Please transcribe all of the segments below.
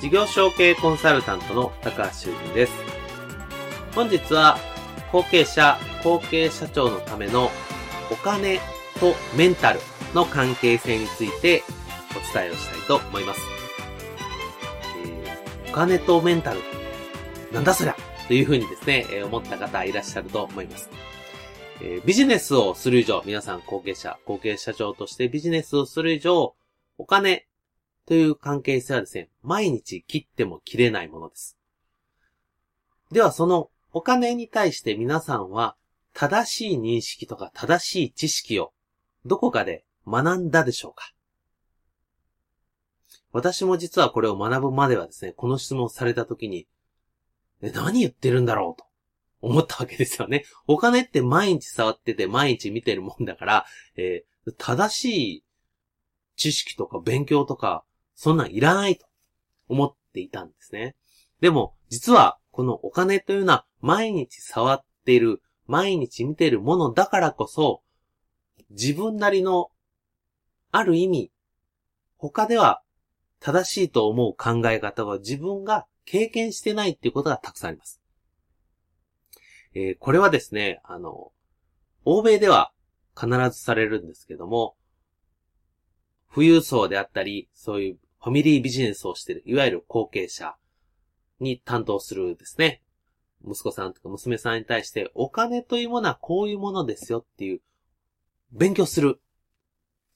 事業承継コンサルタントの高橋修人です。本日は後継者、後継社長のためのお金とメンタルの関係性についてお伝えをしたいと思います。えー、お金とメンタル、なんだそりゃというふうにですね、え、思った方いらっしゃると思います。えー、ビジネスをする以上、皆さん後継者、後継社長としてビジネスをする以上、お金という関係性はですね、毎日切っても切れないものです。ではそのお金に対して皆さんは正しい認識とか正しい知識をどこかで学んだでしょうか？私も実はこれを学ぶまではですね、この質問された時に、え、何言ってるんだろうと思ったわけですよね。お金って毎日触ってて毎日見てるもんだから、えー、正しい知識とか勉強とかそんなんいらないと思っていたんですね。でも、実は、このお金というのは毎日触っている、毎日見ているものだからこそ、自分なりの、ある意味、他では正しいと思う考え方は自分が経験してないっていうことがたくさんあります。えー、これはですね、あの、欧米では必ずされるんですけども、富裕層であったり、そういうファミリービジネスをしている、いわゆる後継者に担当するですね。息子さんとか娘さんに対して、お金というものはこういうものですよっていう、勉強する。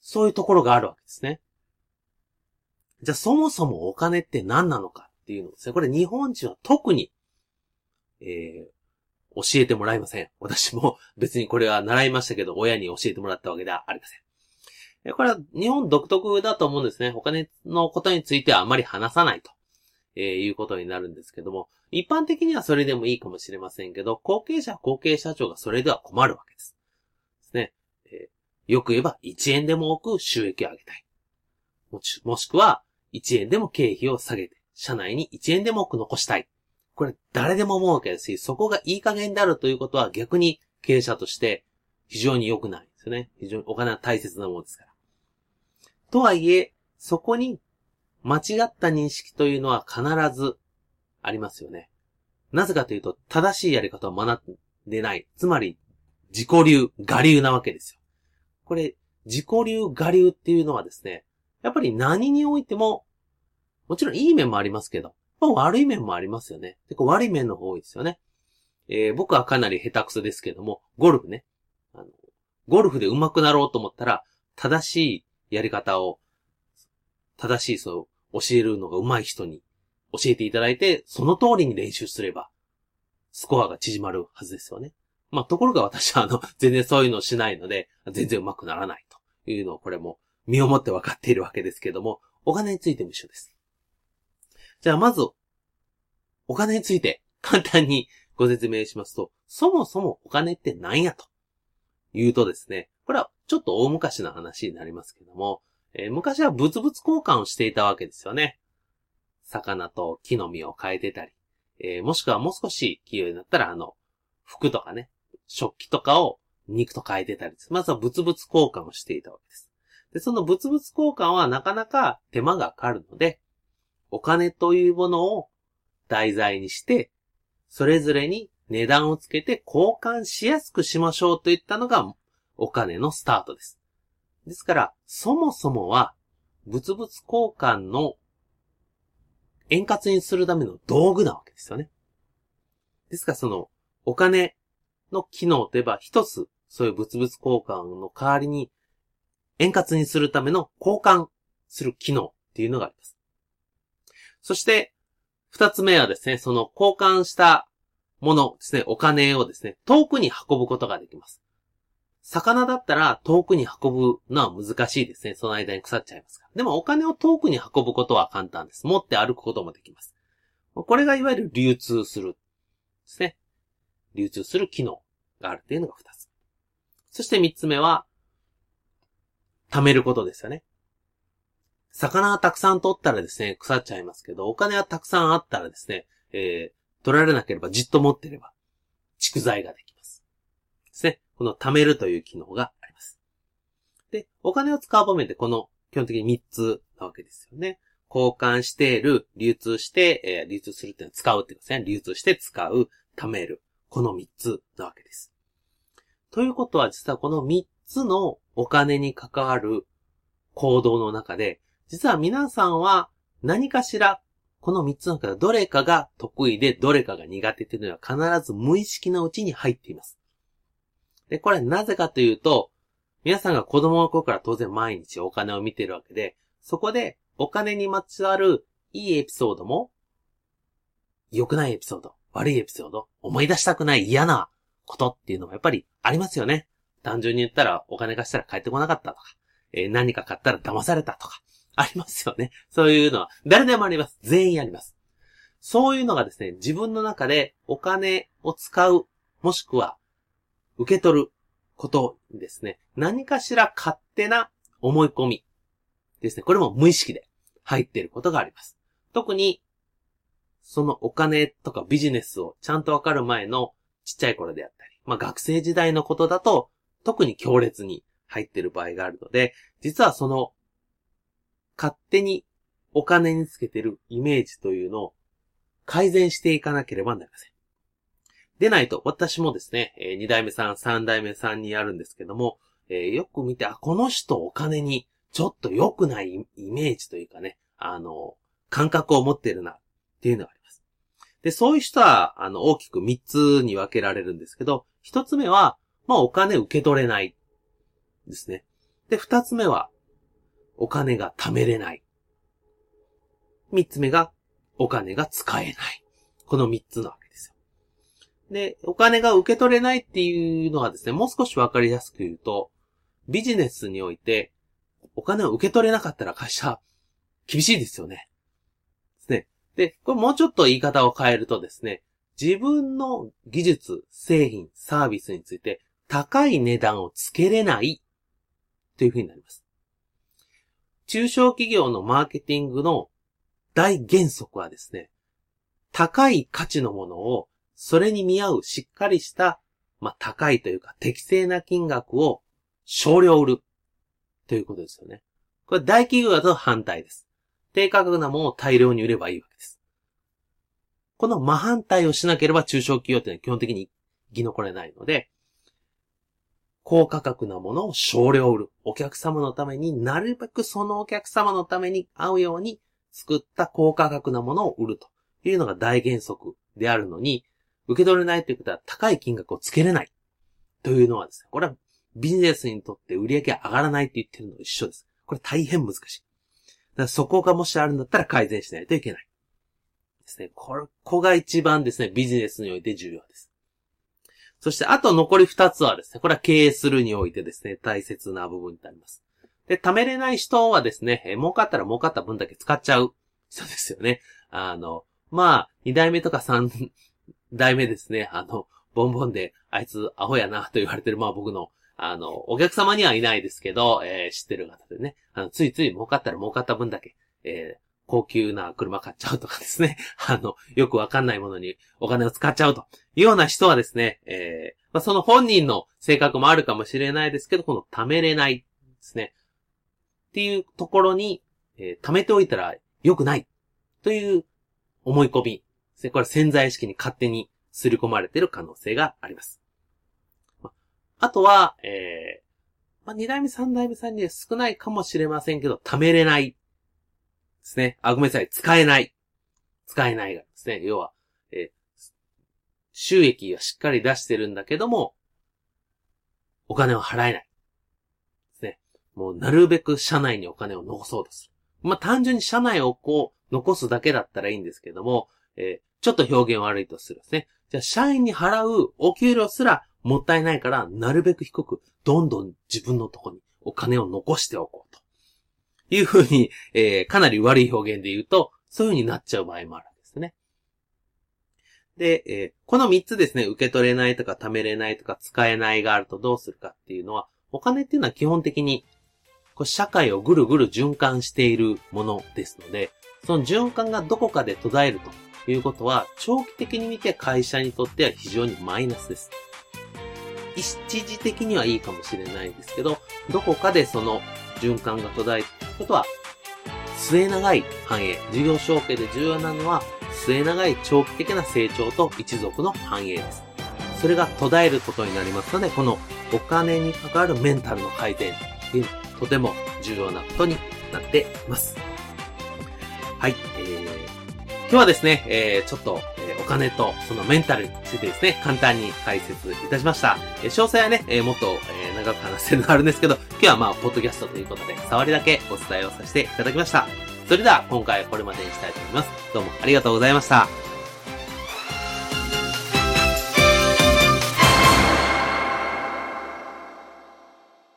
そういうところがあるわけですね。じゃあそもそもお金って何なのかっていうのですね。これ日本人は特に、えー、教えてもらえません。私も別にこれは習いましたけど、親に教えてもらったわけではありません。これは日本独特だと思うんですね。お金のことについてはあまり話さないと、えー、いうことになるんですけども、一般的にはそれでもいいかもしれませんけど、後継者、後継社長がそれでは困るわけです。ですね。えー、よく言えば1円でも多く収益を上げたい。もしもしくは1円でも経費を下げて、社内に1円でも多く残したい。これ誰でも思うわけですし、そこがいい加減であるということは逆に経営者として非常に良くないですよね。非常にお金は大切なものですから。とはいえ、そこに間違った認識というのは必ずありますよね。なぜかというと、正しいやり方を学んでない。つまり、自己流、我流なわけですよ。これ、自己流、我流っていうのはですね、やっぱり何においても、もちろんいい面もありますけど、ま、悪い面もありますよね。結構悪い面の方多いですよね。えー、僕はかなり下手くそですけども、ゴルフね。あの、ゴルフで上手くなろうと思ったら、正しいやり方を、正しいそう、教えるのが上手い人に教えていただいて、その通りに練習すれば、スコアが縮まるはずですよね。まあ、ところが私はあの、全然そういうのをしないので、全然上手くならないというのをこれも身をもって分かっているわけですけども、お金についても一緒です。じゃあまず、お金について簡単にご説明しますと、そもそもお金って何やと言うとですね、これはちょっと大昔の話になりますけども、えー、昔は物々交換をしていたわけですよね。魚と木の実を変えてたり、えー、もしくはもう少し器用になったら、あの、服とかね、食器とかを肉と変えてたりです。まずは物々交換をしていたわけです。で、その物々交換はなかなか手間がかかるので、お金というものを題材にして、それぞれに値段をつけて交換しやすくしましょうといったのがお金のスタートです。ですから、そもそもは、物々交換の円滑にするための道具なわけですよね。ですから、その、お金の機能といえば、一つ、そういう物々交換の代わりに、円滑にするための交換する機能っていうのがあります。そして、二つ目はですね、その交換したものですね、お金をですね、遠くに運ぶことができます。魚だったら遠くに運ぶのは難しいですね。その間に腐っちゃいますから。でもお金を遠くに運ぶことは簡単です。持って歩くこともできます。これがいわゆる流通する。ですね。流通する機能があるっていうのが二つ。そして三つ目は、貯めることですよね。魚はたくさん取ったらですね、腐っちゃいますけど、お金はたくさんあったらですね、えー、取られなければじっと持ってれば、蓄財ができます。ですね。この貯めるという機能があります。で、お金を使う場面でこの基本的に3つなわけですよね。交換している、流通して、えー、流通するっていうのは使うっていうですね。流通して使う、貯める。この3つなわけです。ということは実はこの3つのお金に関わる行動の中で、実は皆さんは何かしらこの3つの中でどれかが得意でどれかが苦手っていうのは必ず無意識のうちに入っています。で、これなぜかというと、皆さんが子供の頃から当然毎日お金を見てるわけで、そこでお金にまつわるいいエピソードも、良くないエピソード、悪いエピソード、思い出したくない嫌なことっていうのもやっぱりありますよね。単純に言ったらお金貸したら帰ってこなかったとか、えー、何か買ったら騙されたとか、ありますよね。そういうのは誰でもあります。全員あります。そういうのがですね、自分の中でお金を使う、もしくは受け取ることですね、何かしら勝手な思い込みですね。これも無意識で入っていることがあります。特に、そのお金とかビジネスをちゃんとわかる前のちっちゃい頃であったり、まあ学生時代のことだと特に強烈に入っている場合があるので、実はその勝手にお金につけてるイメージというのを改善していかなければなりません。でないと、私もですね、えー、2代目さん、3代目さんにやるんですけども、えー、よく見て、あ、この人お金にちょっと良くないイメージというかね、あの、感覚を持ってるな、っていうのがあります。で、そういう人は、あの、大きく3つに分けられるんですけど、1つ目は、まあ、お金受け取れない。ですね。で、2つ目は、お金が貯めれない。3つ目が、お金が使えない。この3つのあるで、お金が受け取れないっていうのはですね、もう少しわかりやすく言うと、ビジネスにおいて、お金を受け取れなかったら会社、厳しいですよね。ですね。で、これもうちょっと言い方を変えるとですね、自分の技術、製品、サービスについて高い値段をつけれないというふうになります。中小企業のマーケティングの大原則はですね、高い価値のものをそれに見合うしっかりした、まあ、高いというか適正な金額を少量売るということですよね。これ大企業だと反対です。低価格なものを大量に売ればいいわけです。この真反対をしなければ中小企業っていうのは基本的に生き残れないので、高価格なものを少量売る。お客様のためになるべくそのお客様のために合うように作った高価格なものを売るというのが大原則であるのに、受け取れないということは高い金額をつけれない。というのはですね、これはビジネスにとって売り上げが上がらないって言ってるのと一緒です。これ大変難しい。だからそこがもしあるんだったら改善しないといけない。ですね。ここが一番ですね、ビジネスにおいて重要です。そして、あと残り二つはですね、これは経営するにおいてですね、大切な部分になります。で、貯めれない人はですね、儲かったら儲かった分だけ使っちゃう人ですよね。あの、まあ、二代目とか三代目ですね、あの、ボンボンで、あいつアホやなと言われてる、まあ僕の、あの、お客様にはいないですけど、えー、知ってる方でね、あの、ついつい儲かったら儲かった分だけ、えー、高級な車買っちゃうとかですね、あの、よくわかんないものにお金を使っちゃうと。いうような人はですね、えー、まあ、その本人の性格もあるかもしれないですけど、この貯めれないですね。っていうところに、えー、貯めておいたら良くない。という思い込み。ですね。これ潜在意識に勝手に刷り込まれている可能性があります。あとは、えー、まあ、二代目三代目さんに少ないかもしれませんけど、貯めれない。ですね。あ、ごめんなさい。使えない。使えないがですね。要は、えー、収益はしっかり出してるんだけども、お金を払えない。ですね。もうなるべく社内にお金を残そうとする。まあ、単純に社内をこう、残すだけだったらいいんですけども、えー、ちょっと表現悪いとするですね。じゃあ、社員に払うお給料すらもったいないから、なるべく低く、どんどん自分のとこにお金を残しておこうと。いうふうに、えー、かなり悪い表現で言うと、そういうふうになっちゃう場合もあるんですね。で、えー、この3つですね、受け取れないとか貯めれないとか使えないがあるとどうするかっていうのは、お金っていうのは基本的に、こ社会をぐるぐる循環しているものですので、その循環がどこかで途絶えるということは、長期的に見て会社にとっては非常にマイナスです。一時的にはいいかもしれないですけど、どこかでその循環が途絶えることは、末長い繁栄、事業承継で重要なのは、末長い長期的な成長と一族の繁栄です。それが途絶えることになりますので、このお金に関わるメンタルの改善っていうのはとても重要なことになっています。はい、え、今日はですね、えー、ちょっと、えー、お金とそのメンタルについてですね、簡単に解説いたしました。えー、詳細はね、えー、もっと、えー、長く話せるのがあるんですけど、今日はまあ、ポッドキャストということで、触りだけお伝えをさせていただきました。それでは、今回はこれまでにしたいと思います。どうもありがとうございました。